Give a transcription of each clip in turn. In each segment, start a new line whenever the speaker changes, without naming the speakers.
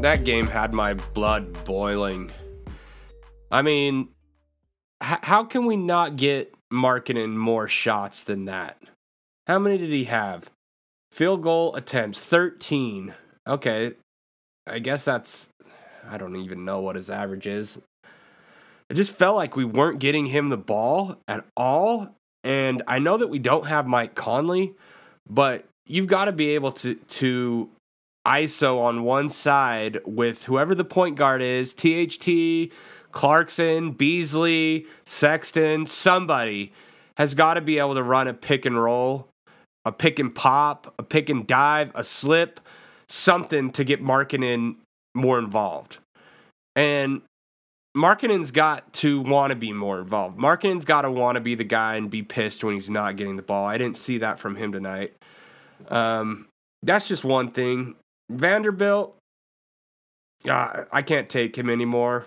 that game had my blood boiling. I mean, h- how can we not get Markkanen more shots than that? How many did he have? Field goal attempts 13. Okay. I guess that's I don't even know what his average is. It just felt like we weren't getting him the ball at all. And I know that we don't have Mike Conley, but you've got to be able to to ISO on one side with whoever the point guard is, THT, Clarkson, Beasley, Sexton, somebody has got to be able to run a pick and roll, a pick and pop, a pick and dive, a slip, something to get Markkanen more involved. And Markkanen's got to want to be more involved. Markkanen's got to want to be the guy and be pissed when he's not getting the ball. I didn't see that from him tonight. Um, that's just one thing. Vanderbilt, uh, I can't take him anymore.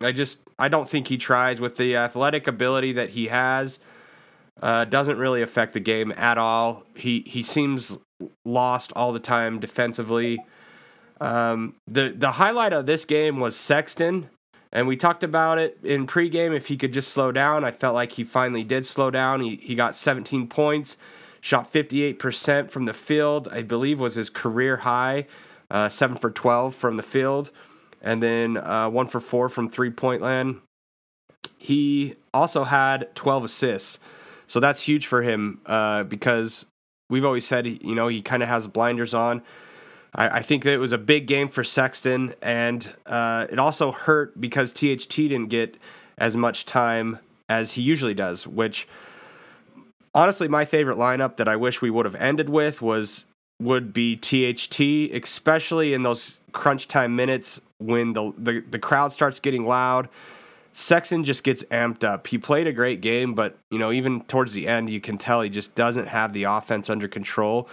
I just I don't think he tries with the athletic ability that he has. Uh, doesn't really affect the game at all. He he seems lost all the time defensively. Um, the the highlight of this game was Sexton, and we talked about it in pregame. If he could just slow down, I felt like he finally did slow down. He he got 17 points, shot 58% from the field. I believe was his career high, uh, seven for 12 from the field, and then uh, one for four from three point land. He also had 12 assists, so that's huge for him uh, because we've always said you know he kind of has blinders on. I, I, think that it was a big game for Sexton, and uh, it also hurt because THT didn't get as much time as he usually does. Which, honestly, my favorite lineup that I wish we would have ended with was would be THT, especially in those crunch time minutes when the, the, the crowd starts getting loud. Sexton just gets amped up. He played a great game, but you know, even towards the end, you can tell he just doesn't have the offense under control.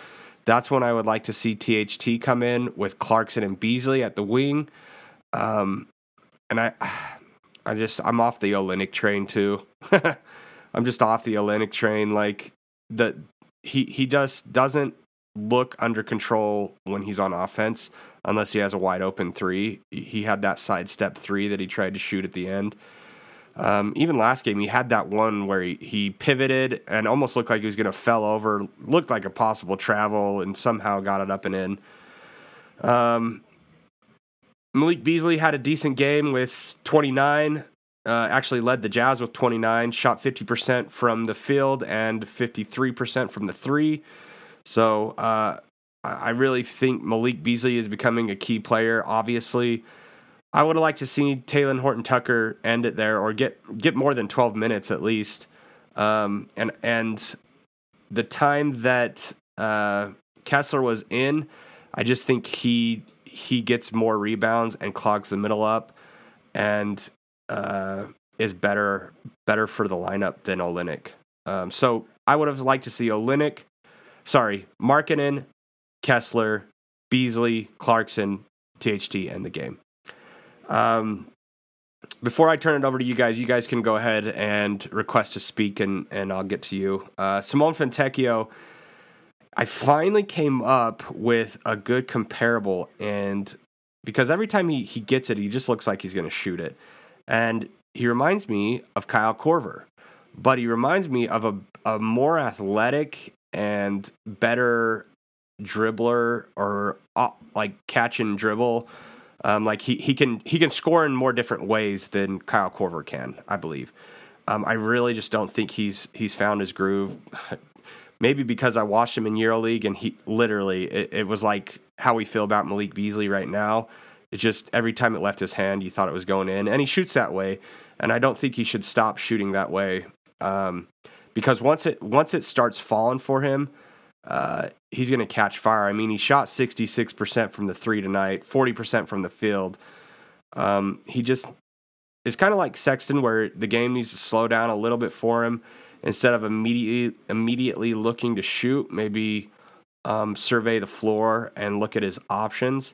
That's when I would like to see THT come in with Clarkson and Beasley at the wing. Um, and I, I just I'm off the Olynyk train too. I'm just off the Atlantic train. Like the he he just doesn't look under control when he's on offense unless he has a wide open three. He had that sidestep three that he tried to shoot at the end. Um, even last game, he had that one where he, he pivoted and almost looked like he was going to fell over, looked like a possible travel, and somehow got it up and in. Um, Malik Beasley had a decent game with 29. Uh, actually led the Jazz with 29, shot 50% from the field and 53% from the three. So uh, I really think Malik Beasley is becoming a key player. Obviously, I would have liked to see Talen Horton Tucker end it there or get get more than 12 minutes at least. Um, and and the time that uh, Kessler was in, I just think he he gets more rebounds and clogs the middle up, and uh, is better better for the lineup than Olynyk. Um, so I would have liked to see Olynyk, sorry, Markkanen, Kessler, Beasley, Clarkson, THT, and the game. Um, before I turn it over to you guys, you guys can go ahead and request to speak, and and I'll get to you. Uh, Simone Fontecchio, I finally came up with a good comparable, and because every time he he gets it, he just looks like he's going to shoot it, and he reminds me of Kyle Korver, but he reminds me of a a more athletic and better dribbler or uh, like catch and dribble. Um, like he, he can he can score in more different ways than Kyle Korver can, I believe. Um, I really just don't think he's he's found his groove. Maybe because I watched him in EuroLeague and he literally it, it was like how we feel about Malik Beasley right now. It just every time it left his hand, you thought it was going in, and he shoots that way. And I don't think he should stop shooting that way um, because once it once it starts falling for him, uh, he's going to catch fire. I mean, he shot 66% from the three tonight, 40% from the field. Um, he just is kind of like Sexton, where the game needs to slow down a little bit for him instead of immediately immediately looking to shoot. Maybe um, survey the floor and look at his options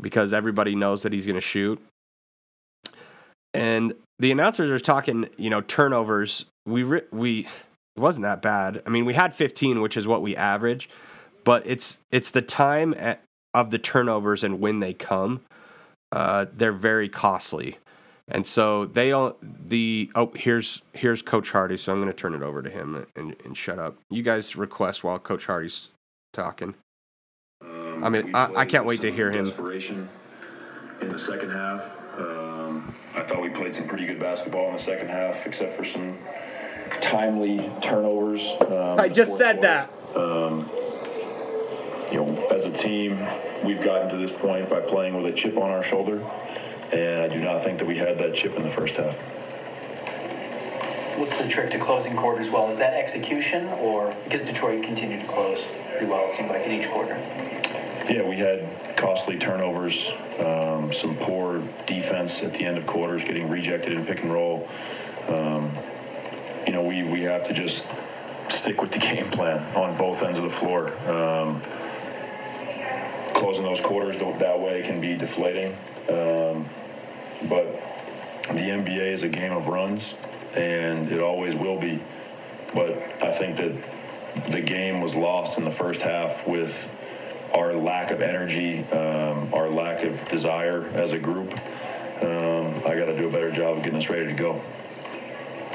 because everybody knows that he's going to shoot. And the announcers are talking, you know, turnovers. We we it wasn't that bad. I mean, we had 15, which is what we average, but it's it's the time at, of the turnovers and when they come, uh, they're very costly. And so they all the oh here's here's Coach Hardy. So I'm going to turn it over to him and, and shut up. You guys request while Coach Hardy's talking. I mean, I, I, can't wait to hear him.
Inspiration in the second half, um, I thought we played some pretty good basketball in the second half, except for some timely turnovers.
Um, I just said quarter. that. Um,
you know, as a team, we've gotten to this point by playing with a chip on our shoulder, and I do not think that we had that chip in the first half.
What's the trick to closing quarters well? Is that execution, or because Detroit continued to close pretty well, it seemed like in each quarter?
Yeah, we had costly turnovers, um, some poor defense at the end of quarters, getting rejected in pick and roll. Um, you know, we, we have to just stick with the game plan on both ends of the floor. Um, closing those quarters that way can be deflating. Um, but the NBA is a game of runs, and it always will be. But I think that the game was lost in the first half with our lack of energy, um, our lack of desire as a group. Um, I got to do a better job of getting us ready to go.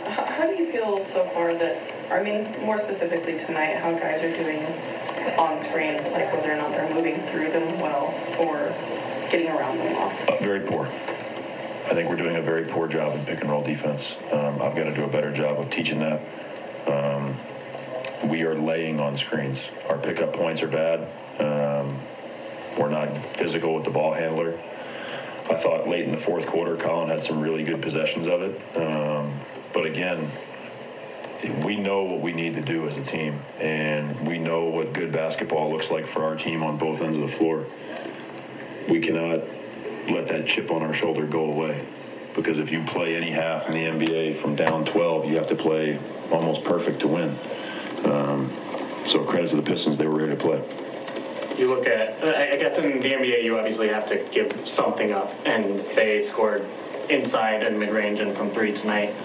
How do you feel so far that, I mean, more specifically tonight, how guys are doing on screens, like whether or not they're moving through them well or getting around them well?
Uh, very poor. I think we're doing a very poor job in pick and roll defense. Um, I've got to do a better job of teaching that. Um, we are laying on screens. Our pickup points are bad. Um, we're not physical with the ball handler. I thought late in the fourth quarter, Collin had some really good possessions of it. Um, but again, we know what we need to do as a team, and we know what good basketball looks like for our team on both ends of the floor. We cannot let that chip on our shoulder go away because if you play any half in the NBA from down 12, you have to play almost perfect to win. Um, so credit to the Pistons, they were ready to play.
You look at, I guess in the NBA, you obviously have to give something up, and they scored inside and mid range and from three tonight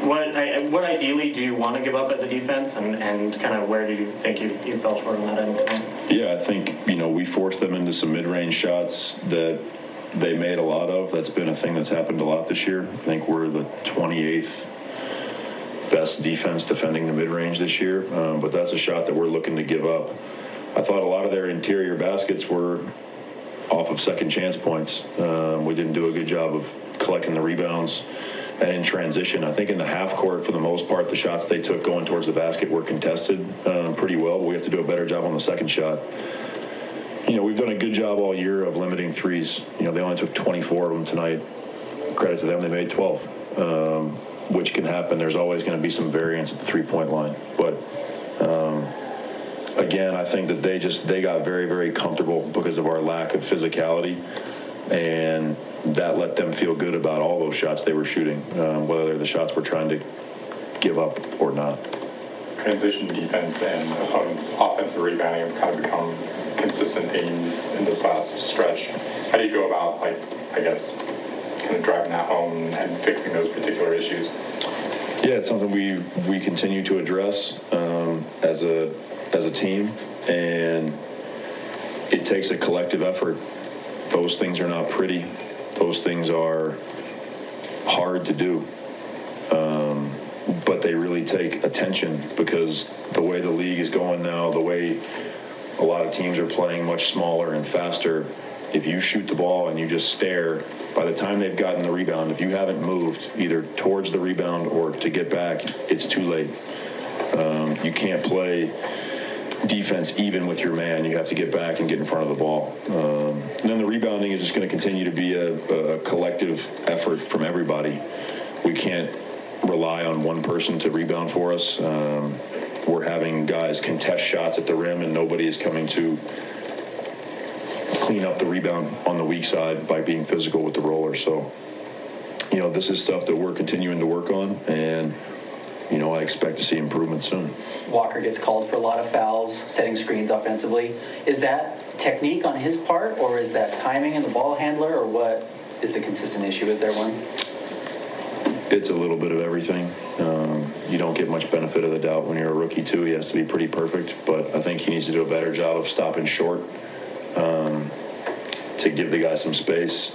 what what ideally do you want to give up as a defense, and, and kind of where do you think you, you fell short on that end?
Yeah, I think you know we forced them into some mid range shots that they made a lot of. That's been a thing that's happened a lot this year. I think we're the 28th best defense defending the mid range this year, um, but that's a shot that we're looking to give up. I thought a lot of their interior baskets were off of second chance points. Um, we didn't do a good job of collecting the rebounds and in transition. I think in the half court, for the most part, the shots they took going towards the basket were contested um, pretty well. But We have to do a better job on the second shot. You know, we've done a good job all year of limiting threes. You know, they only took 24 of them tonight. Credit to them, they made 12, um, which can happen. There's always going to be some variance at the three-point line, but. Um, again, I think that they just they got very very comfortable because of our lack of physicality, and that let them feel good about all those shots they were shooting, um, whether the shots we're trying to give up or not.
Transition defense and opponents' offensive rebounding have kind of become consistent themes in this last stretch. How do you go about, like, I guess, kind of driving that home and fixing those particular issues?
Yeah, it's something we we continue to address um, as a as a team, and it takes a collective effort. Those things are not pretty those things are hard to do. Um, but they really take attention because the way the league is going now, the way a lot of teams are playing much smaller and faster, if you shoot the ball and you just stare, by the time they've gotten the rebound, if you haven't moved either towards the rebound or to get back, it's too late. Um, you can't play defense even with your man. You have to get back and get in front of the ball. Um, and then the rebounding is just going to continue to be a, a, collective effort from everybody. We can't rely on one person to rebound for us. Um, we're having guys contest shots at the rim, and nobody is coming to clean up the rebound on the weak side by being physical with the roller. So, you know, this is stuff that we're continuing to work on, and you know, I expect to see improvement soon.
Walker gets called for a lot of fouls, setting screens offensively. Is that technique on his part, or is that timing in the ball handler, or what is the consistent issue with their one?
It's a little bit of everything. Um, you don't get much benefit of the doubt when you're a rookie, too. He has to be pretty perfect, but I think he needs to do a better job of stopping short um, to give the guy some space.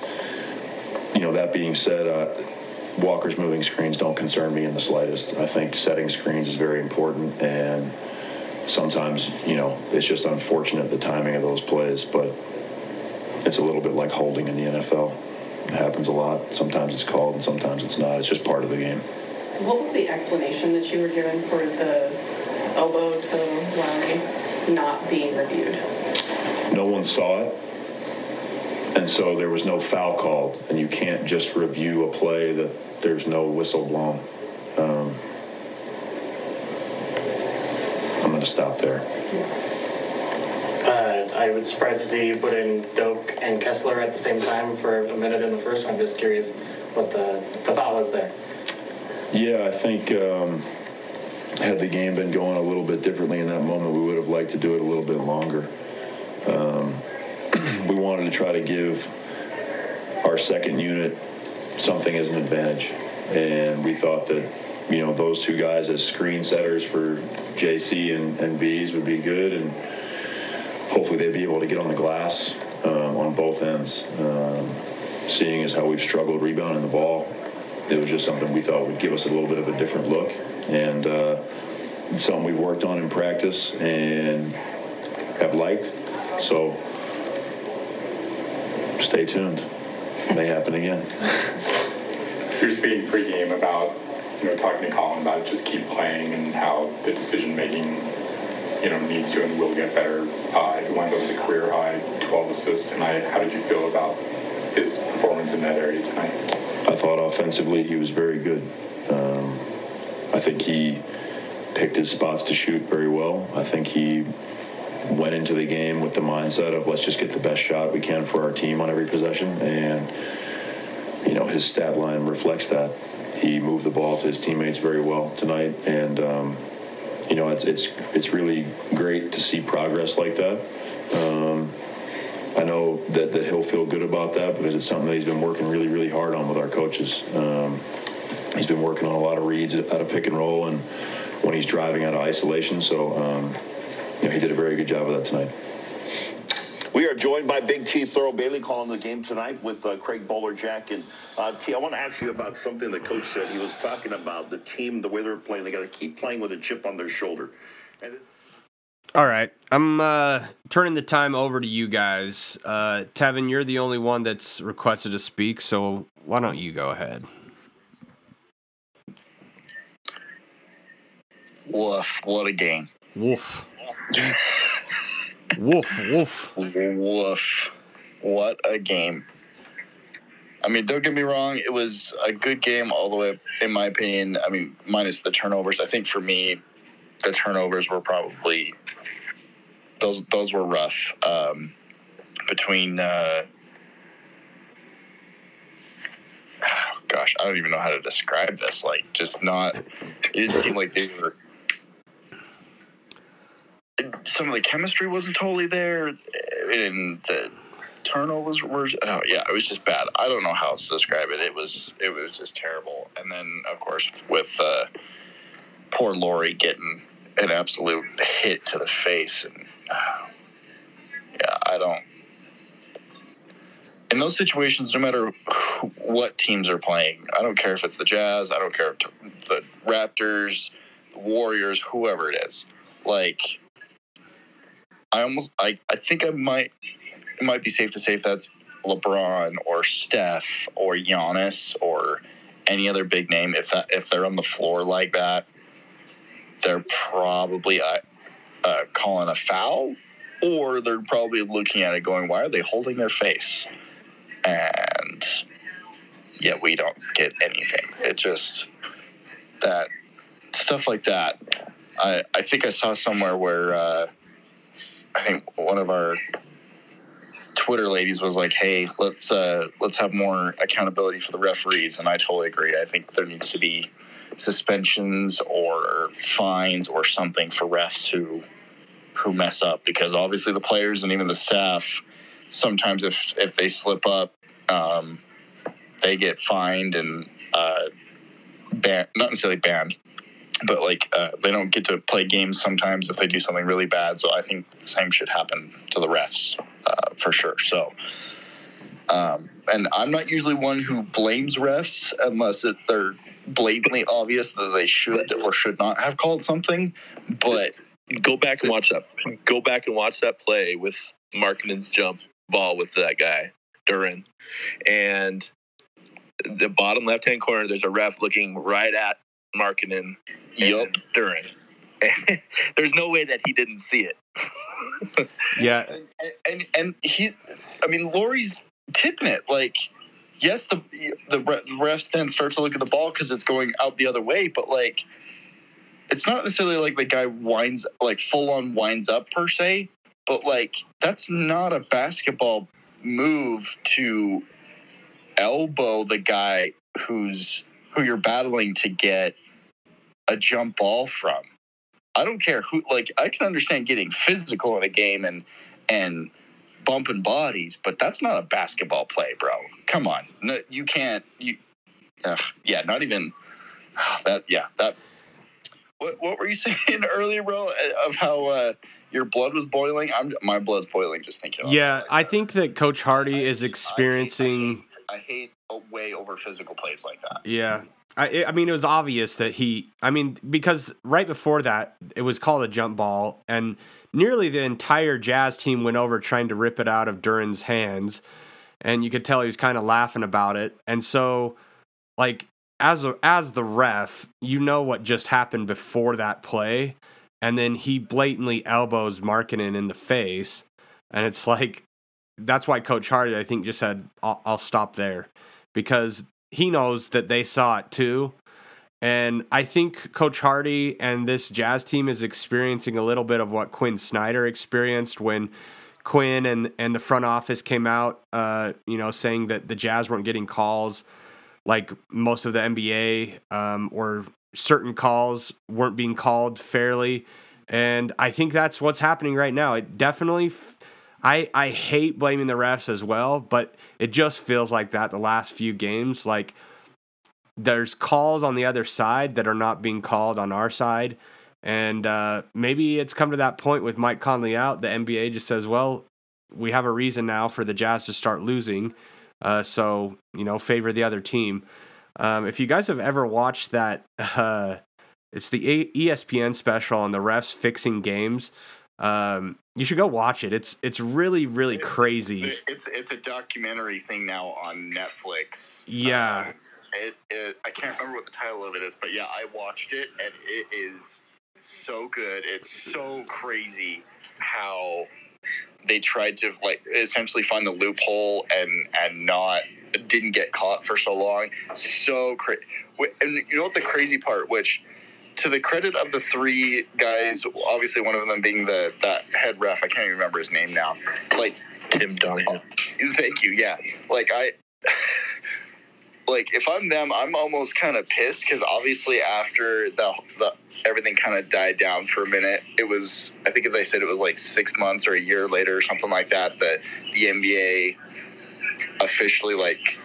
You know, that being said, uh, Walker's moving screens don't concern me in the slightest. I think setting screens is very important, and sometimes, you know, it's just unfortunate the timing of those plays, but it's a little bit like holding in the NFL. It happens a lot. Sometimes it's called, and sometimes it's not. It's just part of the game.
What was the explanation that you were given for the elbow to Lauri not being reviewed?
No one saw it, and so there was no foul called, and you can't just review a play that there's no whistle blown. Um, I'm going to stop there.
Uh, I was surprised to see you put in Doak and Kessler at the same time for a minute in the first. I'm just curious what the, the thought was there.
Yeah, I think um, had the game been going a little bit differently in that moment, we would have liked to do it a little bit longer. Um, we wanted to try to give our second unit something as an advantage, and we thought that you know those two guys as screen setters for JC and, and Bees would be good, and hopefully they'd be able to get on the glass um, on both ends. Um, seeing as how we've struggled rebounding the ball, it was just something we thought would give us a little bit of a different look, and uh, something we've worked on in practice and have liked. So stay tuned. It may happen again.
You're speaking pregame about, you know, talking to Collin about just keep playing and how the decision making, you know, needs to and will get better. Uh, he went over the career high 12 assists tonight. How did you feel about his performance in that area tonight?
I thought offensively he was very good. Um, I think he picked his spots to shoot very well. I think he went into the game with the mindset of let's just get the best shot we can for our team on every possession, and you know his stat line reflects that. He moved the ball to his teammates very well tonight, and um, you know it's it's it's really great to see progress like that. Um, I know that, that he'll feel good about that because it's something that he's been working really, really hard on with our coaches. Um, he's been working on a lot of reads out of pick and roll and when he's driving out of isolation. So, um, you know, he did a very good job of that tonight.
We are joined by Big T Thurl Bailey calling the game tonight with uh, Craig Bolerjack. And uh, T, I want to ask you about something the coach said. He was talking about the team, the way they're playing. They got to keep playing with a chip on their shoulder. And
All right, I'm uh, turning the time over to you guys. Uh, Tevin, you're the only one that's requested to speak, so why don't you go ahead?
Woof! What a game.
Woof. Woof, woof.
Woof! What a game. I mean, don't get me wrong. It was a good game all the way, in my opinion. I mean, minus the turnovers. I think for me, the turnovers were probably those. Those were rough. Um, between, uh, gosh, I don't even know how to describe this. Like, just not. It didn't seem like they were. Some of the chemistry wasn't totally there, and the turnovers were oh yeah it was just bad. I don't know how else to describe it. It was it was just terrible. And then of course with uh poor Lauri getting an absolute hit to the face and uh, yeah i don't in those situations no matter what teams are playing i don't care if it's the jazz i don't care if the raptors the warriors whoever it is like i almost i, I think i might it might be safe to say if that's LeBron or Steph or Giannis or any other big name, if that if they're on the floor like that, they're probably uh, uh, calling a foul, or they're probably looking at it going, "Why are they holding their face?" And yet we don't get anything. It just that stuff like that. I I think I saw somewhere where uh, I think one of our Twitter ladies was like, "Hey, let's uh, let's have more accountability for the referees," and I totally agree. I think there needs to be suspensions or fines or something for refs who who mess up because obviously the players and even the staff sometimes if if they slip up, um, they get fined and uh, ban not necessarily banned, but like uh, they don't get to play games sometimes if they do something really bad. So I think the same should happen to the refs uh, for sure. So, um, and I'm not usually one who blames refs unless it, they're blatantly obvious that they should or should not have called something. But
go back and watch that. Go back and watch that play with Markkanen's jump ball with that guy Duren, and the bottom left hand corner. There's a ref looking right at Markkanen
Yup.
and Duren. There's no way that he didn't see it.
Yeah,
and, and and he's i mean Lauri's tipping it like yes the the the refs then start to look at the ball because it's going out the other way but like it's not necessarily like the guy winds like full on winds up per se but like that's not a basketball move to elbow the guy who's who you're battling to get a jump ball from I don't care who like I can understand getting physical in a game and and bumping bodies, but that's not a basketball play, bro. Come on. No, you can't you ugh, yeah, not even that yeah, that what what were you saying earlier, bro, of how uh your blood was boiling? I'm my blood's boiling just thinking about
yeah. I think that Coach Hardy is experiencing.
I hate, I hate way over physical plays like that.
Yeah. I, I mean, it was obvious that he, I mean, because right before that, it was called a jump ball, and nearly the entire Jazz team went over trying to rip it out of Duren's hands. And you could tell he was kind of laughing about it. And so, like, as, a, as the ref, you know what just happened before that play. And then he blatantly elbows Markkanen in the face. And it's like, that's why Coach Hardy, I think, just said, I'll, I'll stop there because he knows that they saw it too. And I think Coach Hardy and this Jazz team is experiencing a little bit of what Quinn Snyder experienced when Quinn and, and the front office came out, uh, you know, saying that the Jazz weren't getting calls like most of the NBA um, or certain calls weren't being called fairly. And I think that's what's happening right now. It definitely, I, I hate blaming the refs as well, but it just feels like that the last few games. Like there's calls on the other side that are not being called on our side. And uh, maybe it's come to that point with Mike Conley out. The NBA just says, well, we have a reason now for the Jazz to start losing. Uh, so, you know, favor the other team. Um, if you guys have ever watched that, uh, it's the ESPN special on the refs fixing games. Um, you should go watch it. It's it's really really crazy.
It's it's a documentary thing now on Netflix.
Yeah.
Um, it, it I can't remember what the title of it is, but yeah, I watched it and it is so good. It's so crazy how they tried to like essentially find the loophole and and not didn't get caught for so long. So crazy. And you know what the crazy part, which to the credit of the three guys, obviously one of them being the that head ref, I can't even remember his name now. Like
Tim Donaghy.
Thank you. Yeah. Like I like if I'm them, I'm almost kind of pissed because obviously after the the everything kind of died down for a minute, it was I think if they said it was like six months or a year later or something like that that the NBA officially like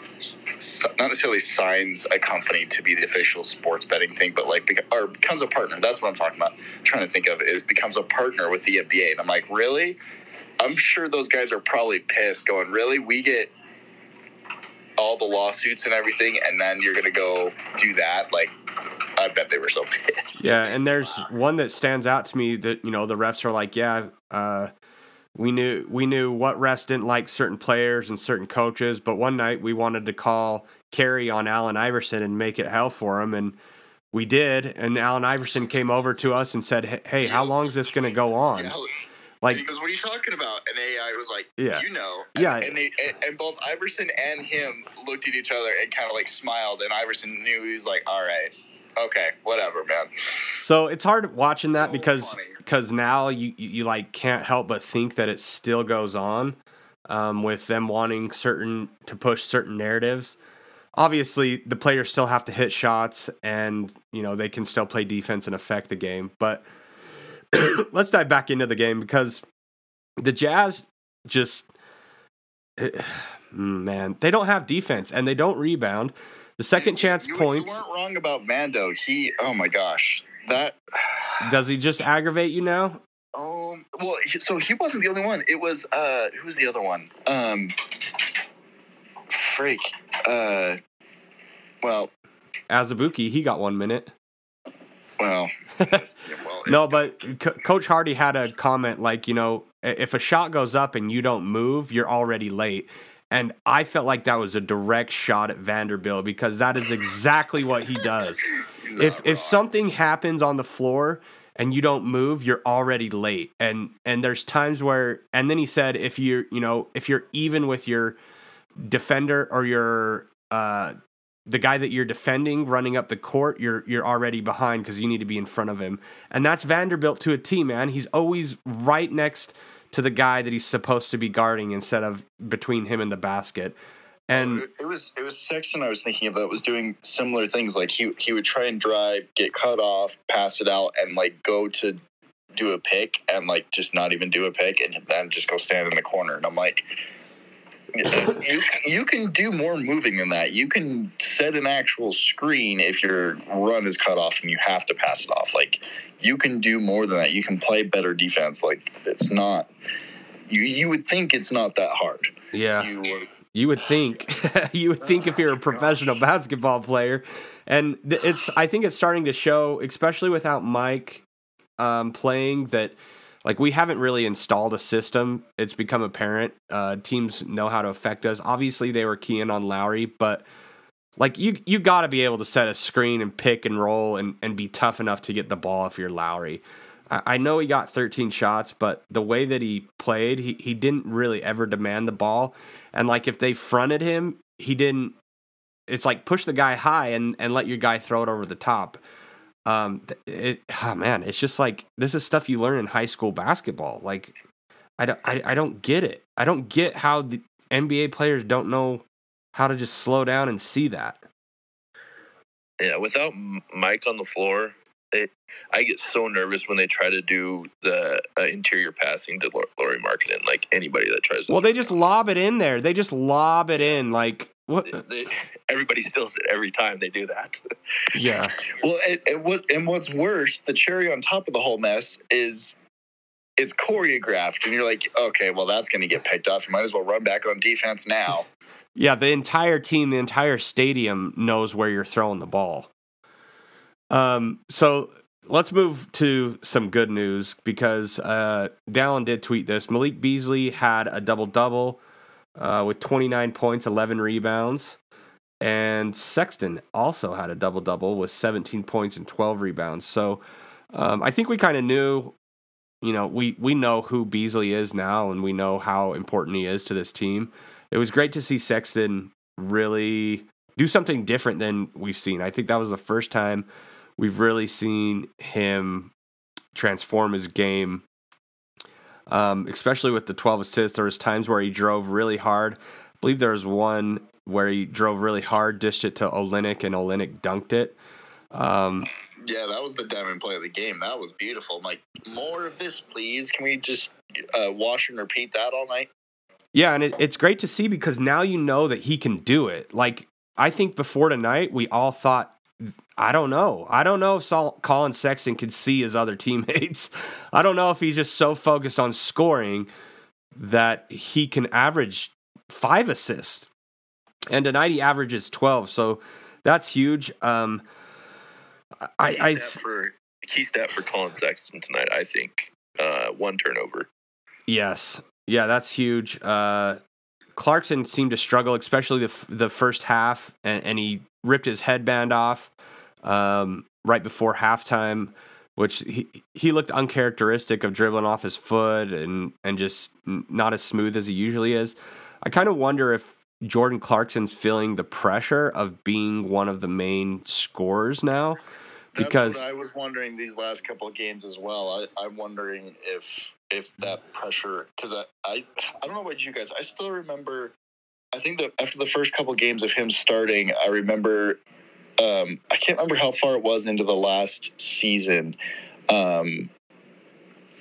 not necessarily signs a company to be the official sports betting thing, but like or becomes a partner. That's what I'm talking about. trying to think of is becomes a partner with the NBA, and I'm like, really? I'm sure those guys are probably pissed, going, really? We get all the lawsuits and everything, and then you're gonna go do that? Like, I bet they were so pissed.
Yeah, and there's one that stands out to me that you know the refs are like, yeah, uh, we knew we knew what refs didn't like certain players and certain coaches, but one night we wanted to call carry on Allen Iverson and make it hell for him, and we did. And Allen Iverson came over to us and said, "Hey, how long is this going to go on?"
Yeah,
Like,
goes, "What are you talking about?" And AI was like,
Yeah.
you know."
Yeah.
And they and both Iverson and him looked at each other and kind of like smiled, and Iverson knew he was like, "All right, okay, whatever, man."
So it's hard watching that
So
because
funny.
because now you, you you like can't help but think that it still goes on um, with them wanting certain to push certain narratives. Obviously, the players still have to hit shots, and you know they can still play defense and affect the game. But let's dive back into the game because the Jazz just man they don't have defense and they don't rebound. The second chance
you,
points.
You weren't wrong about Vando. He, oh my gosh, that
Does he just aggravate you now?
Um. Well, so he wasn't the only one. It was uh, who was the other one? Um. Freak. Uh. Well.
Azubuike, he got one minute.
Well. well
No, but C- Coach Hardy had a comment like, you know, if a shot goes up and you don't move, you're already late. And I felt like that was a direct shot at Vanderbilt because that is exactly what he does. if if something happens on the floor and you don't move, you're already late. And and there's times where and then he said if you're, you know, if you're even with your defender or your uh the guy that you're defending running up the court, you're you're already behind because you need to be in front of him. And that's Vanderbilt to a T, man. He's always right next to the guy that he's supposed to be guarding instead of between him and the basket. And
it was it was Sexton I was thinking of that was doing similar things. Like he he would try and drive, get cut off, pass it out, and like go to do a pick and like just not even do a pick and then just go stand in the corner. And I'm like, you you can do more moving than that. You can set an actual screen if your run is cut off and you have to pass it off. Like you can do more than that. You can play better defense. Like it's not. You you would think it's not that hard.
yeah.
You were
You would think, you would think if you're a professional basketball player, and it's. I think it's starting to show, especially without Mike um, playing, that like we haven't really installed a system. It's become apparent. Uh, teams know how to affect us. Obviously, they were keying on Lauri, but like you, you got to be able to set a screen and pick and roll and and be tough enough to get the ball if you're Lauri. I I know he got 13 shots, but the way that he played, he, he didn't really ever demand the ball. And like if they fronted him, he didn't. It's like push the guy high and and let your guy throw it over the top. Um, it oh man, it's just like this is stuff you learn in high school basketball. Like I don't I, I don't get it. I don't get how the NBA players don't know how to just slow down and see that.
Yeah, without Mike on the floor, it, I get so nervous when they try to do the uh, interior passing to Lor- Lauri Markkanen. Like anybody that tries to.
Well, they just lob it in there. They just lob it in like what?
They, everybody steals it every time they do that.
Yeah.
Well, and, and what and what's worse, the cherry on top of the whole mess is it's choreographed, and you're like, okay, well, that's going to get picked off. You might as well run back on defense now.
Yeah, the entire team, the entire stadium knows where you're throwing the ball. Um, so let's move to some good news because uh, Dallin did tweet this. Malik Beasley had a double double uh, with 29 points, 11 rebounds, and Sexton also had a double double with 17 points and 12 rebounds. So um, I think we kind of knew. You know, we we know who Beasley is now, and we know how important he is to this team it was great to see Sexton really do something different than we've seen. I think that was the first time we've really seen him transform his game. Um, especially with the 12 assists, there was times where he drove really hard. I believe there was one where he drove really hard, dished it to Olynyk, and Olynyk dunked it. Um,
Yeah, that was the diamond play of the game. That was beautiful. I'm like, more of this, please. Can we just uh, wash and repeat that all night?
Yeah, and it, it's great to see because now you know that he can do it. Like I think before tonight, we all thought, I don't know, I don't know if Sol- Collin Sexton can see his other teammates. I don't know if he's just so focused on scoring that he can average five assists, and tonight he averages twelve. So that's huge. Um, I,
Key
I
stat for key stat for Collin Sexton tonight. I think uh, one turnover.
Yes. Yeah, that's huge. Uh, Clarkson seemed to struggle, especially the f- the first half, and, and he ripped his headband off um, right before halftime, which he he looked uncharacteristic of dribbling off his foot and and just not as smooth as he usually is. I kind of wonder if Jordan Clarkson's feeling the pressure of being one of the main scorers now,
That's
because
what I was wondering these last couple of games as well. I, I'm wondering if if that pressure because I, I I don't know about you guys. I still remember. I think that after the first couple of games of him starting, I remember. Um, I can't remember how far it was into the last season, um,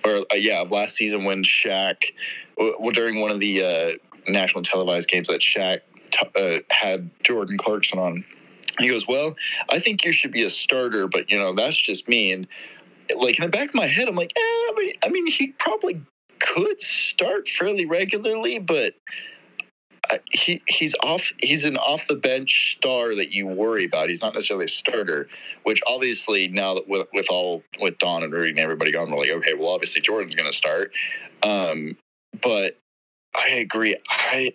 or uh, yeah, of last season when Shaq, w- during one of the uh, national televised games that Shaq t- uh, had Jordan Clarkson on he goes, "Well, I think you should be a starter, but you know that's just me." And like in the back of my head, I'm like, eh, I mean, he probably could start fairly regularly, but he he's off. He's an off the bench star that you worry about. He's not necessarily a starter. Which obviously now that with, with all with Don and Rudy and everybody gone, we're like, okay, well, obviously Jordan's going to start. Um, but I agree. I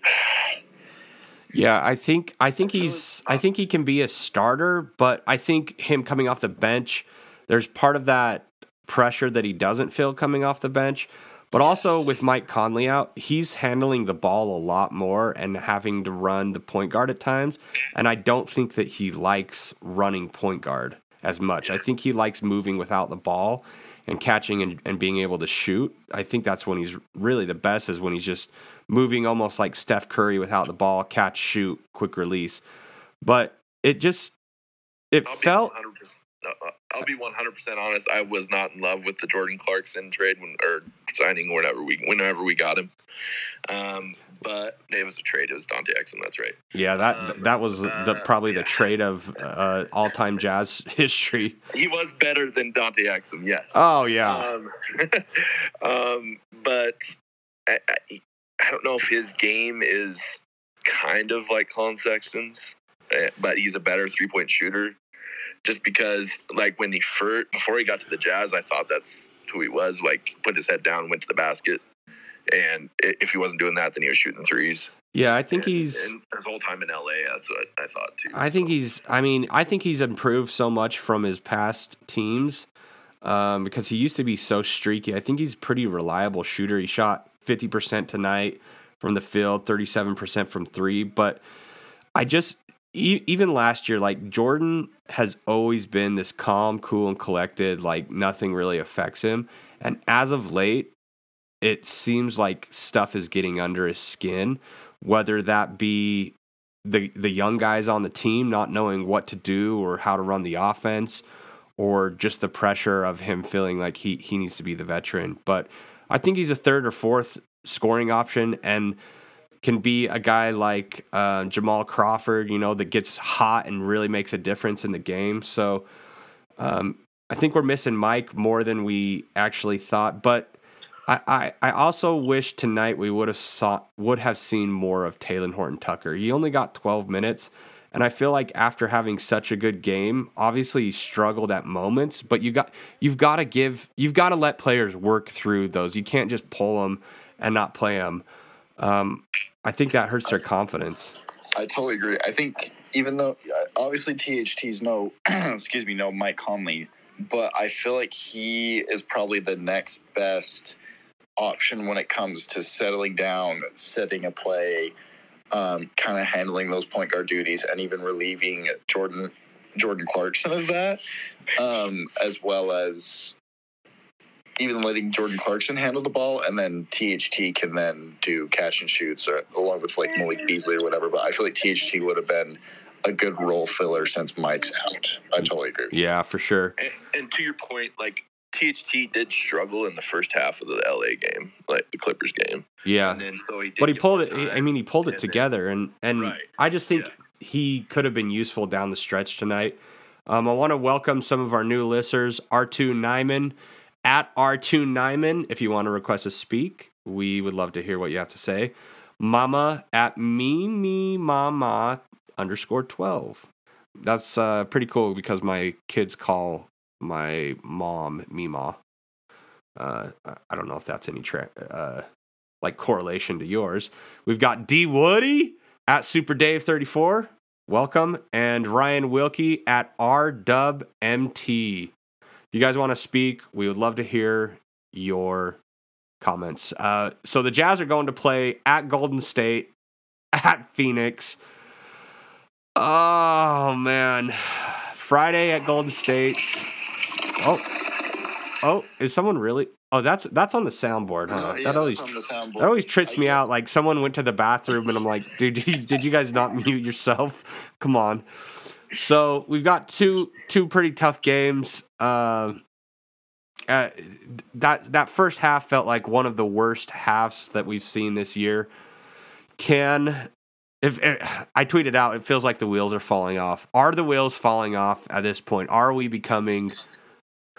Yeah, I think I think he's I think he can be a starter, but I think him coming off the bench, there's part of that pressure that he doesn't feel coming off the bench. But also with Mike Conley out, he's handling the ball a lot more and having to run the point guard at times. And I don't think that he likes running point guard as much. I think he likes moving without the ball and catching and, and being able to shoot. I think that's when he's really the best is when he's just moving almost like Steph Curry without the ball, catch, shoot, quick release. But it just it felt
100%, I'll be 100% honest. I was not in love with the Jordan Clarkson trade when, or signing whenever we whenever we got him. Um, but it was a trade. It was Dante Exum. That's right.
yeah that
Um,
that was the
uh,
probably the trade of uh, all time Jazz history.
He was better than Dante Exum. Yes.
Oh yeah,
Um, um, but I, I, I don't know if his game is kind of like Collin Sexton's, eh, but he's a better three point shooter. Just because, like, when he first, before he got to the Jazz, I thought that's who he was. Like, put his head down, went to the basket. And if he wasn't doing that, then he was shooting threes.
yeah. I think
And-
he's.
and his whole time in LA. That's what I thought too.
I think
So,
he's. I mean, I think he's improved so much from his past teams um, because he used to be so streaky. I think he's a pretty reliable shooter. He shot fifty percent tonight from the field, thirty-seven percent from three. But I just even last year, like Jordan has always been this calm, cool, and collected. Like nothing really affects him. And as of late, it seems like stuff is getting under his skin. Whether that be the the young guys on the team not knowing what to do or how to run the offense, or just the pressure of him feeling like he he needs to be the veteran. But I think he's a third or fourth scoring option and can be a guy like uh, Jamal Crawford, you know, that gets hot and really makes a difference in the game. So um, I think we're missing Mike more than we actually thought, but. I, I, I also wish tonight we would have saw would have seen more of Talen Horton Tucker. He only got 12 minutes, and I feel like after having such a good game, obviously he struggled at moments, but you got you've got to give you've got to let players work through those. You can't just pull them and not play them. Um, I think that hurts their confidence.
I totally agree. I think even though obviously THT's no, excuse me, no Mike Conley, but I feel like he is probably the next best option when it comes to settling down, setting a play, um, kind of handling those point guard duties, and even relieving Jordan Jordan Clarkson of that, um, as well as even letting Jordan Clarkson handle the ball, and then THT can then do catch and shoots, or, along with like Malik Beasley or whatever. But I feel like THT would have been a good role filler since Mike's out. I totally agree.
Yeah, for sure.
and, and to your point, like THT did struggle in the first half of the LA game, like the Clippers game.
Yeah.
And then so he did
but he pulled
more
it. I mean, he pulled it
and then-
together, and and
Right.
I just think
Yeah.
he could have been useful down the stretch tonight. Um, I want to welcome some of our new listeners, R2 Nyman at R2 Nyman. If you want to request to speak, we would love to hear what you have to say. Mama at me me mama underscore twelve. That's uh, pretty cool because my kids call my mom Mima. Uh, I- don't know if that's any tra- uh, like correlation to yours. We've got D Woody at Super Dave 34. Welcome. And Ryan Wilkie at RWMT. If you guys want to speak, we would love to hear your comments. Uh, so the Jazz are going to play at Golden State, at Phoenix. Oh, man. Friday at Golden State. Oh, oh, is someone really? Oh, that's that's on the soundboard, huh?
Yeah,
that always
that's on the soundboard.
that always trips me out. Like someone went to the bathroom and I'm like, dude, did you guys not mute yourself? Come on. So we've got two two pretty tough games. Uh, uh, that that first half felt like one of the worst halves that we've seen this year. Can if, if I tweeted out, it feels like the wheels are falling off. Are the wheels falling off at this point? Are we becoming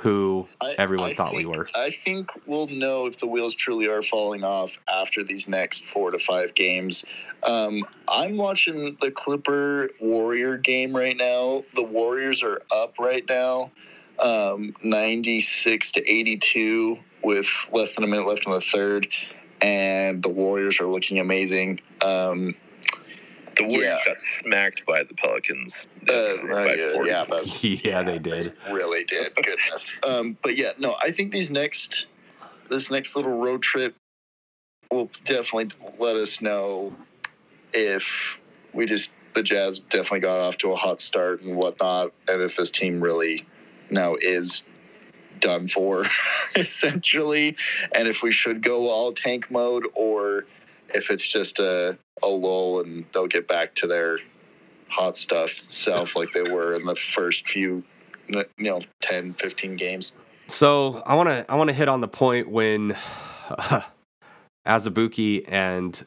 who
I-
everyone
I
thought we were?
I think we'll know if the wheels truly are falling off after these next four to five games. Um, I'm watching the Clipper Warrior game right now. The Warriors are up right now, um, 96 to 82, with less than a minute left in the third, and the Warriors are looking amazing. Um,
The Warriors
Yeah.
got smacked by the Pelicans.
uh,
by
uh,
40.
yeah, that's
yeah, they did.
really did. Goodness. Um, but yeah, no, I think these next this next little road trip will definitely let us know if we just the Jazz definitely got off to a hot start and whatnot, and if this team really now is done for essentially, and if we should go all tank mode or if it's just a, a lull and they'll get back to their hot stuff self like they were in the first few you know 10 15 games
So I want to I want to hit on the point when Azubuike and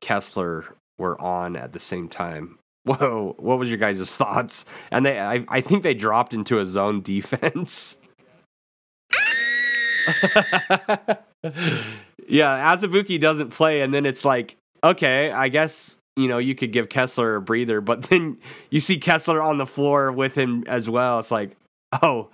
Kessler were on at the same time. Whoa, what was your guys' thoughts? And they I, I think they dropped into a zone defense. Yeah, Azubuike doesn't play, and then it's like, okay, I guess you know you could give Kessler a breather, but then you see Kessler on the floor with him as well. It's like, oh,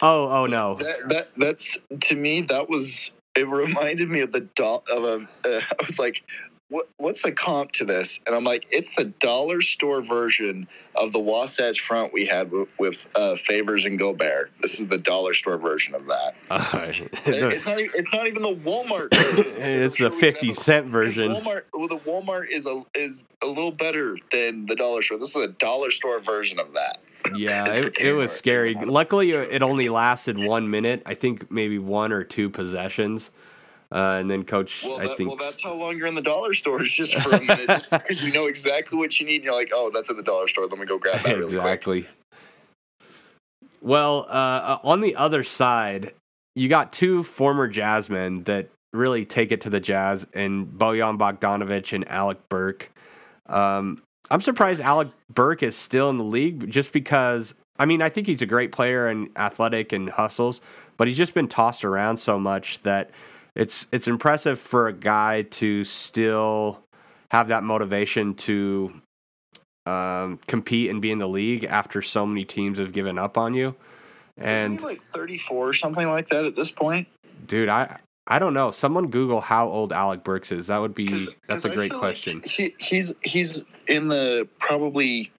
oh, oh no.
that, that that's to me that was it reminded me of the do- of a uh, i was like what what's the comp to this and i'm like it's the dollar store version of the wasatch front we had with, with uh, favors and gobert this is the dollar store version of that
Uh,
it's not even, it's not even the walmart
it's the 50 cent version.
Walmart, well, the Walmart is a is a little better than the dollar store. This is a dollar store version of that.
Yeah, it, it was scary. Luckily, it only lasted one minute. I think maybe one or two possessions. Uh, and then coach,
Well,
I think
well, that's how long you're in the dollar store is just for a minute, because you know exactly what you need. And you're like, oh, that's at the dollar store. Let me go grab that really quick.
exactly. Well, uh, on the other side, you got two former Jazzmen that really take it to the Jazz, and Bojan Bogdanovic and Alec Burke. Um, I'm surprised Alec Burke is still in the league, just because. I mean, I think he's a great player and athletic and hustles, but he's just been tossed around so much that it's it's impressive for a guy to still have that motivation to um, compete and be in the league after so many teams have given up on you. And
Isn't he like 34 or something like that at this point?
dude, I I don't know. Someone Google how old Alec Burks is. That would be
'Cause-
that's
'cause
a
I
great
feel like
question.
he, he's he's in the probably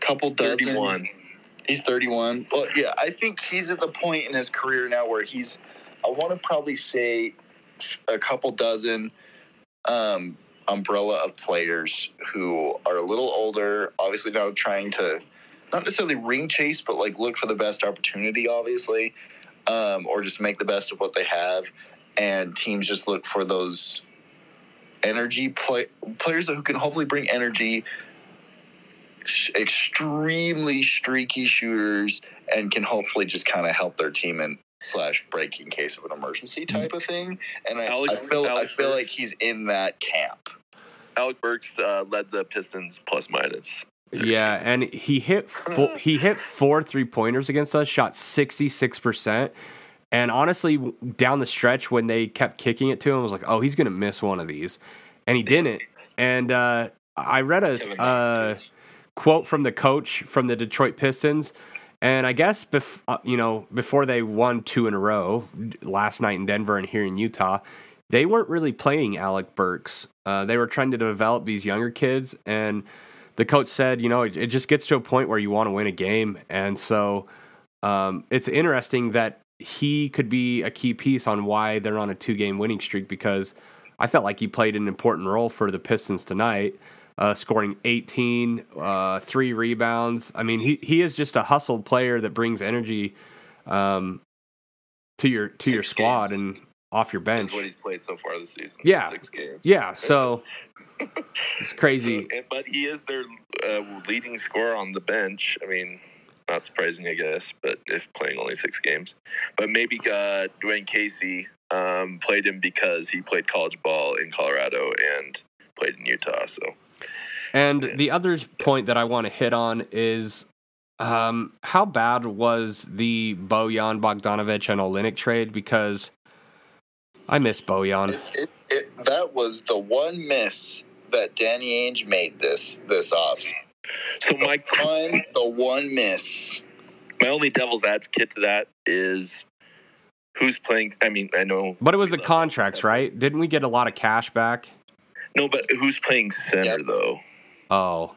couple dozen.
31.
He's 31. Well, yeah, I think he's at the point in his career now where he's, I want to probably say a couple dozen um, umbrella of players who are a little older, obviously now trying to not necessarily ring chase, but like look for the best opportunity, obviously, um, or just make the best of what they have. And teams just look for those energy play, players who can hopefully bring energy sh- extremely streaky shooters and can hopefully just kind of help their team in slash break in case of an emergency type of thing. And I,
Alec-
I feel I feel
Burks.
like he's in that camp.
Alec Burks uh, led the Pistons plus minus.
Yeah, and he hit four, he hit four three pointers against us, shot sixty six percent. And honestly, down the stretch when they kept kicking it to him, I was like, "Oh, he's gonna miss one of these," and he didn't. And uh, I read a uh, quote from the coach from the Detroit Pistons, and I guess bef- uh, you know before they won two in a row last night in Denver and here in Utah, they weren't really playing Alec Burks. Uh, they were trying to develop these younger kids, and the coach said, you know, it, it just gets to a point where you want to win a game, and so um, it's interesting that he could be a key piece on why they're on a two-game winning streak because I felt like he played an important role for the Pistons tonight, uh, scoring 18, uh, three rebounds. I mean, he he is just a hustle player that brings energy um, to your to your squad
games.
and off your bench.
Is what he's played so far this season.
Yeah.
Six games.
Yeah, so it's crazy.
But he is their uh, leading scorer on the bench. I mean, not surprising, I guess, but if playing only six games. But maybe uh, Dwane Casey um, played him because he played college ball in Colorado and played in Utah. So
And the other point that I want to hit on is um, how bad was the Bojan Bogdanovic and Olynyk trade? Because I miss Bojan.
It's, it, it, that was the one miss that Danny Ainge made this this off.
So my
One, the one miss.
my only devil's advocate to that is who's playing. I mean, I know,
But it was the contracts, right? Didn't we get a lot of cash back?
No, but who's playing center
Yep.
though?
Oh,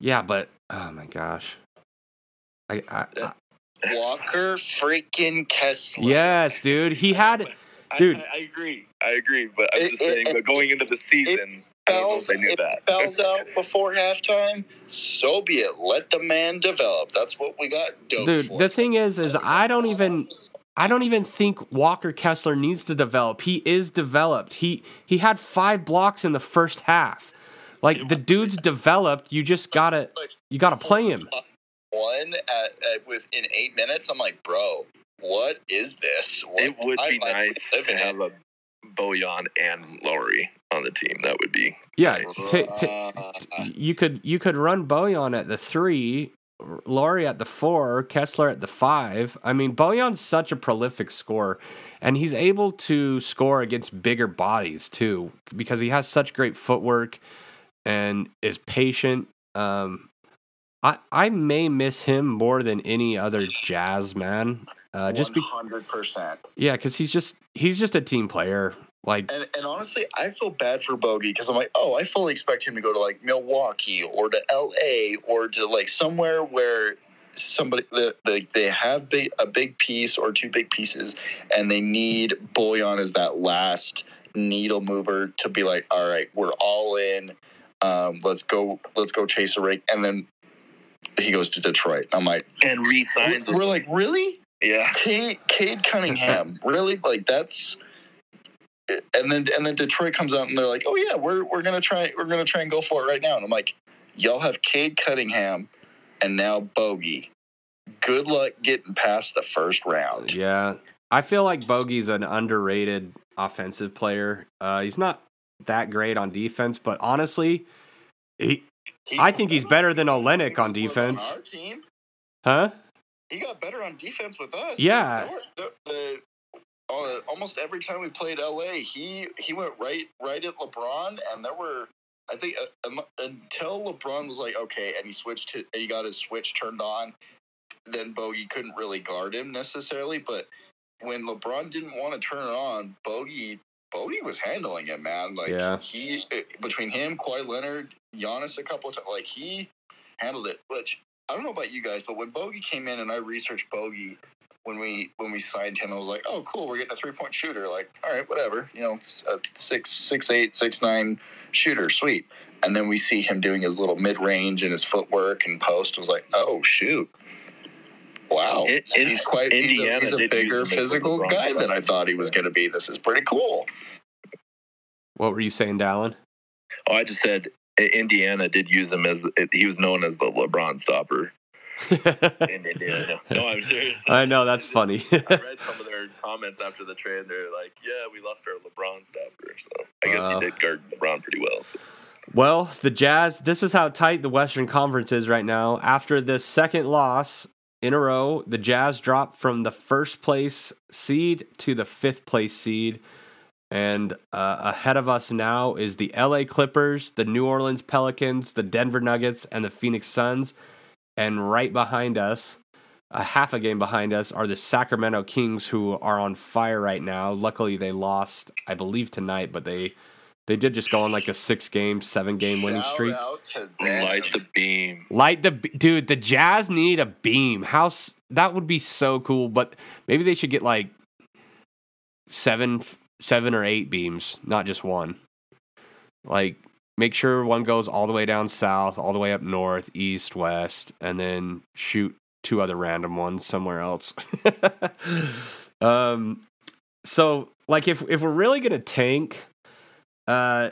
yeah, but oh my gosh, I, I, I
Walker freaking Kessler.
yes, dude, he had,
I-
Dude.
I, I agree. I agree, but I'm
It-
just
it-
saying. but going into the season, I don't know if
Fouls,
I knew
if
that.
fouls out before halftime. So be it. Let the man develop. That's what we got. Dope
dude.
for.
The thing is, is I don't even, I don't even think Walker Kessler needs to develop. He is developed. He he had five blocks in the first half. Like the dude's developed. You just gotta, you gotta play him.
one at, at within eight minutes. I'm like, bro, what is this? What
It would be nice
live
to have a Bojan and Lauri on the team. That would be
Yeah,
nice.
t- t-
Uh,
you could you could run Bojan at the three, Lauri at the four, Kessler at the five. I mean, Bojan's such a prolific scorer, and he's able to score against bigger bodies too because he has such great footwork and is patient. Um, I I may miss him more than any other Jazz man. Uh, just be,
hundred percent.
yeah, because he's just he's just a team player. Like
And and honestly, I feel bad for Bogey because I'm like, oh, I fully expect him to go to like Milwaukee or to L.A. or to like somewhere where somebody the, the, they have big a big piece or two big pieces, and they need Bojan as that last needle mover to be like, all right, we're all in. Um, let's go. Let's go chase a rig, and then he goes to Detroit. I'm like,
and resigns.
we're like, really?
yeah,
Cade, Cade Cunningham, really? Like that's, and then and then Detroit comes out and they're like, oh yeah, we're we're gonna try we're gonna try and go for it right now. And I'm like, y'all have Cade Cunningham, and now Bogey. Good luck getting past the first round.
Yeah, I feel like Bogey's an underrated offensive player. Uh, he's not that great on defense, but honestly, he,
He-
I think he's better than Olynyk on defense.
our team,
huh?
he got better on defense with us.
Yeah.
The- the- uh, almost every time we played LA, he he went right right at LeBron, and there were I think uh, um, until LeBron was like okay, and he switched to he got his switch turned on, then Bogey couldn't really guard him necessarily. But when LeBron didn't want to turn it on, Bogey Bogey was handling it, man. Like
Yeah.
he uh, between him, Kawhi Leonard, Giannis, a couple of times, like he handled it. Which I don't know about you guys, but when Bogey came in and I researched Bogey when we when we signed him, I was like, oh, cool, we're getting a three point shooter. Like, all right, whatever, you know, six six eight six nine shooter, sweet. And then we see him doing his little mid range and his footwork and post. I was like, oh shoot. Wow,
In- in-
he's quite he's a, he's a bigger
him as a
physical guy than I thought he was going to be. This is pretty cool.
What were you saying, Dallin?
Oh, I just said Indiana did use him as he was known as the LeBron stopper in Indiana. No, I'm serious.
I know that's funny.
I read some of their comments after the trade. They're like, "Yeah, we lost our LeBron stopper." So I guess
Wow.
he uh. did guard LeBron pretty well. So.
Well, the Jazz, this is how tight the Western Conference is right now. After this second loss in a row, the Jazz dropped from the first place seed to the fifth place seed. And uh, ahead of us now is the LA Clippers, the New Orleans Pelicans, the Denver Nuggets, and the Phoenix Suns. And right behind us, a half a game behind us, are the Sacramento Kings, who are on fire right now. Luckily, they lost, I believe, tonight, but they they did just go on like a six game, seven game winning
Shout
streak.
out to
Light the beam.
Light the dude. The Jazz need a beam. How that would be so cool. But maybe they should get like seven, seven or eight beams, not just one. Like make sure one goes all the way down south, all the way up north, east, west, and then shoot two other random ones somewhere else. um, so like if if we're really gonna tank, uh,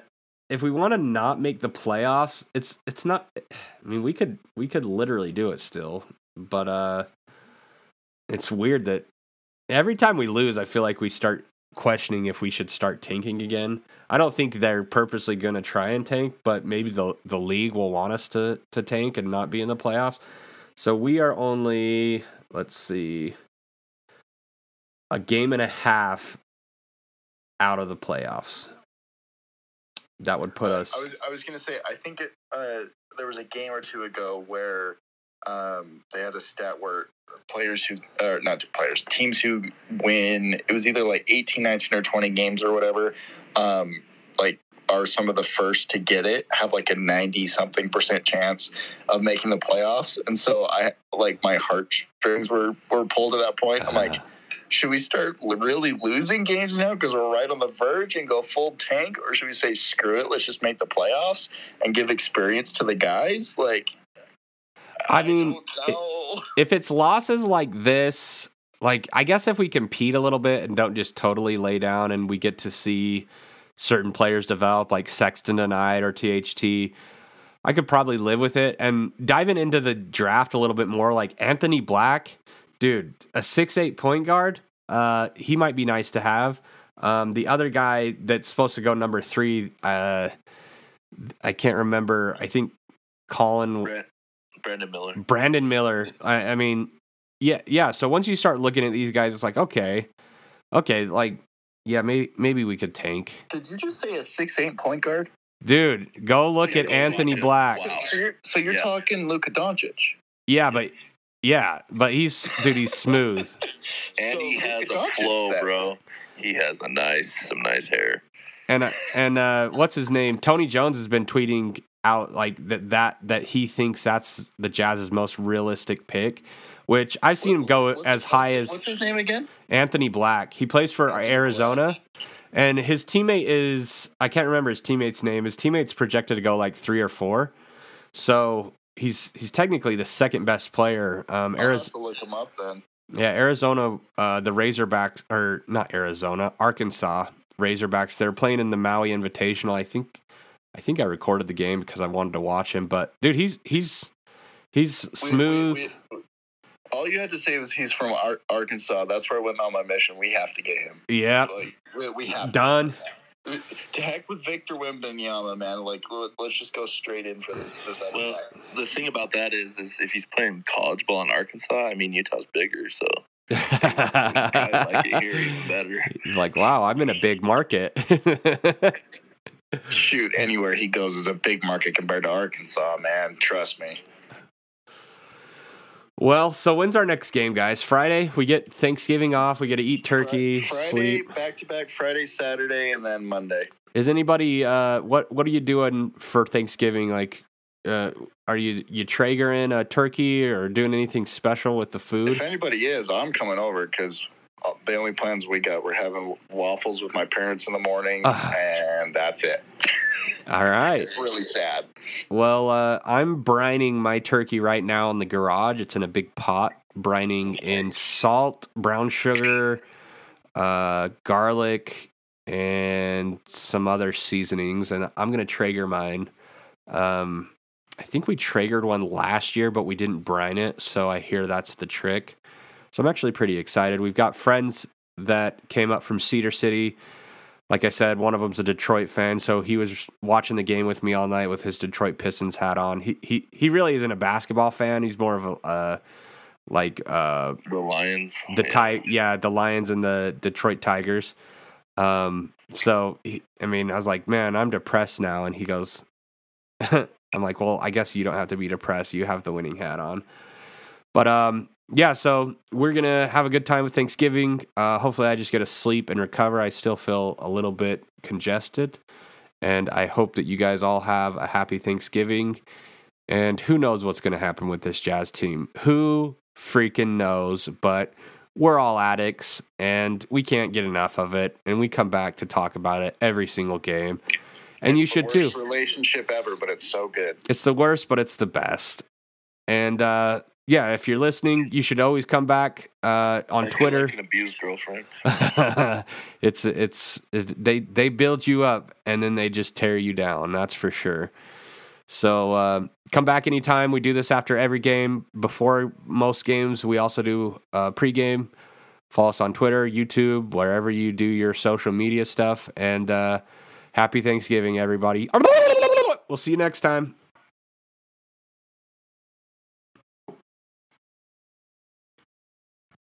if we want to not make the playoffs, it's it's not. I mean, we could we could literally do it still, but uh, it's weird that every time we lose, I feel like we start questioning if we should start tanking again. I don't think they're purposely going to try and tank, but maybe the the league will want us to to tank and not be in the playoffs. So we are only let's see a game and a half out of the playoffs. That would put us
I was, I was gonna say, I think it, uh, there was a game or two ago where um, they had a stat where players who, or not players, teams who win, it was either like 18, 19, or 20 games or whatever, um, like are some of the first to get it, have like a 90 something percent chance of making the playoffs. And so I, like, my heartstrings were, were pulled at that point. I'm like, should we start really losing games now because we're right on the verge and go full tank, or should we say screw it, let's just make the playoffs and give experience to the guys? Like,
I mean, if it's losses like this, like I guess if we compete a little bit and don't just totally lay down and we get to see certain players develop like Sexton tonight or THT, I could probably live with it. And diving into the draft a little bit more, like Anthony Black, dude, a six eight point guard, uh, he might be nice to have. Um, the other guy that's supposed to go number three, uh, I can't remember. I think Colin
Brand- Brandon Miller.
Brandon Miller. I, I mean, yeah, yeah. So once you start looking at these guys, it's like, okay, okay, like, yeah, maybe maybe we could tank,
Did you just say a six eight point guard?
dude. Go look
Dude,
at
go
Anthony Black.
Wow.
So you're, so you're
Yeah.
talking Luka Doncic.
Yeah, but yeah, but he's dude, he's smooth.
And
So
he has a
Doncic
flow,
then.
bro. He has a nice, some nice hair.
And uh, and uh, what's his name? Tony Jones has been tweeting out like that that that he thinks that's the Jazz's most realistic pick, which I've seen him go
What's-
as high
what's-
as
What's his name again?
Anthony Black. He plays for
Anthony
Arizona. And his teammate is I can't remember his teammate's name. His teammate's projected to go like three or four. So he's he's technically the second best player. Um Arizona,
look him up then.
yeah, Arizona, uh, the Razorbacks or not Arizona, Arkansas Razorbacks. They're playing in the Maui Invitational. I think I think I recorded the game because I wanted to watch him. But dude, he's he's he's
We- we-
smooth.
we- all you had to say was he's from Ar- Arkansas. That's where I went on my mission. We have to get him.
yeah,
Like we, we have
done.
To. to heck with Victor Wembanyama, man. Like let, us just go straight in for this. this
Well, the thing about that is, is if he's playing college ball in Arkansas, I mean, Utah's bigger, so I like it here even better.
Like, wow, I'm in a big market.
Shoot, anywhere he goes is a big market compared to Arkansas, man. Trust me.
Well, so when's our next game, guys? Friday? We get Thanksgiving off. We get to eat turkey,
Friday,
sleep.
back to back, Friday, Saturday, and then Monday.
Is anybody? Uh, what What are you doing for Thanksgiving? Like, uh, are you you Traegering a turkey or doing anything special with the food?
If anybody is, I'm coming over because the only plans we got, we're having waffles with my parents in the morning,
Ah.
and that's it.
All right.
It's really sad.
Well, uh, I'm brining my turkey right now in the garage. It's in a big pot, brining in salt, brown sugar, uh, garlic, and some other seasonings. And I'm gonna Traeger mine. Um, I think we Traegered one last year, but we didn't brine it. So I hear that's the trick. So I'm actually pretty excited. We've got friends that came up from Cedar City. Like I said, one of them's a Detroit fan, so he was watching the game with me all night with his Detroit Pistons hat on. He he he really isn't a basketball fan. He's more of a uh, like uh,
The Lions.
the
yeah.
ti- yeah the Lions and the Detroit Tigers. Um, so he, I mean, I was like, man, I'm depressed now, and he goes, I'm like, well, I guess you don't have to be depressed. You have the winning hat on. But um, yeah, so we're gonna have a good time with Thanksgiving. Uh, hopefully, I just get to sleep and recover. I still feel a little bit congested, and I hope that you guys all have a happy Thanksgiving. And who knows what's gonna happen with this Jazz team? Who freaking knows? But we're all addicts, and we can't get enough of it. And we come back to talk about it every single game. And you should too.
Relationship ever, but it's so good.
It's the worst, but it's the best. And uh, yeah, if you're listening, you should always come back uh, on Twitter.
like an abused girlfriend.
it's it's it, they they build you up and then they just tear you down. That's for sure. So uh, come back anytime. We do this after every game. Before most games, we also do uh, pregame Follow us on Twitter, YouTube, wherever you do your social media stuff. And uh, happy Thanksgiving, everybody. We'll see you next time.